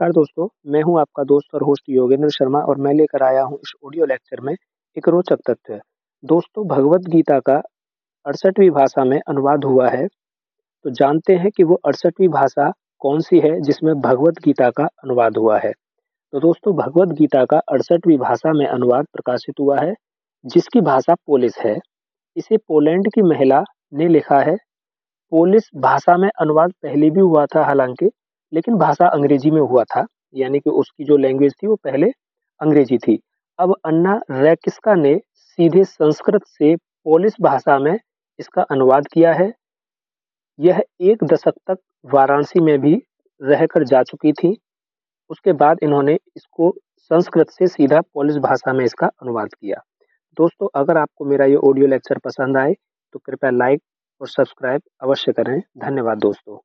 नमस्कार दोस्तों, मैं हूँ आपका दोस्त और होस्ट योगेंद्र शर्मा और मैं लेकर आया हूँ इस ऑडियो लेक्चर में एक रोचक तथ्य। दोस्तों, भगवत गीता का अड़सठवीं भाषा में अनुवाद हुआ है। तो जानते हैं कि वो अड़सठवीं भाषा कौन सी है जिसमें भगवत गीता का अनुवाद हुआ है। तो दोस्तों, भगवत गीता का अड़सठवीं भाषा में अनुवाद प्रकाशित हुआ है, जिसकी भाषा पोलिस है। इसे पोलैंड की महिला ने लिखा है। पोलिस भाषा में अनुवाद पहले भी हुआ था, हालाँकि लेकिन भाषा अंग्रेज़ी में हुआ था, यानी कि उसकी जो लैंग्वेज थी वो पहले अंग्रेज़ी थी। अब अन्ना रैकिस्का ने सीधे संस्कृत से पोलिस भाषा में इसका अनुवाद किया है? यह एक दशक तक वाराणसी में भी रहकर जा चुकी थी। उसके बाद इन्होंने इसको संस्कृत से सीधा पोलिस भाषा में इसका अनुवाद किया। दोस्तों, अगर आपको मेरा ये ऑडियो लेक्चर पसंद आए तो कृपया लाइक और सब्सक्राइब अवश्य करें। धन्यवाद दोस्तों।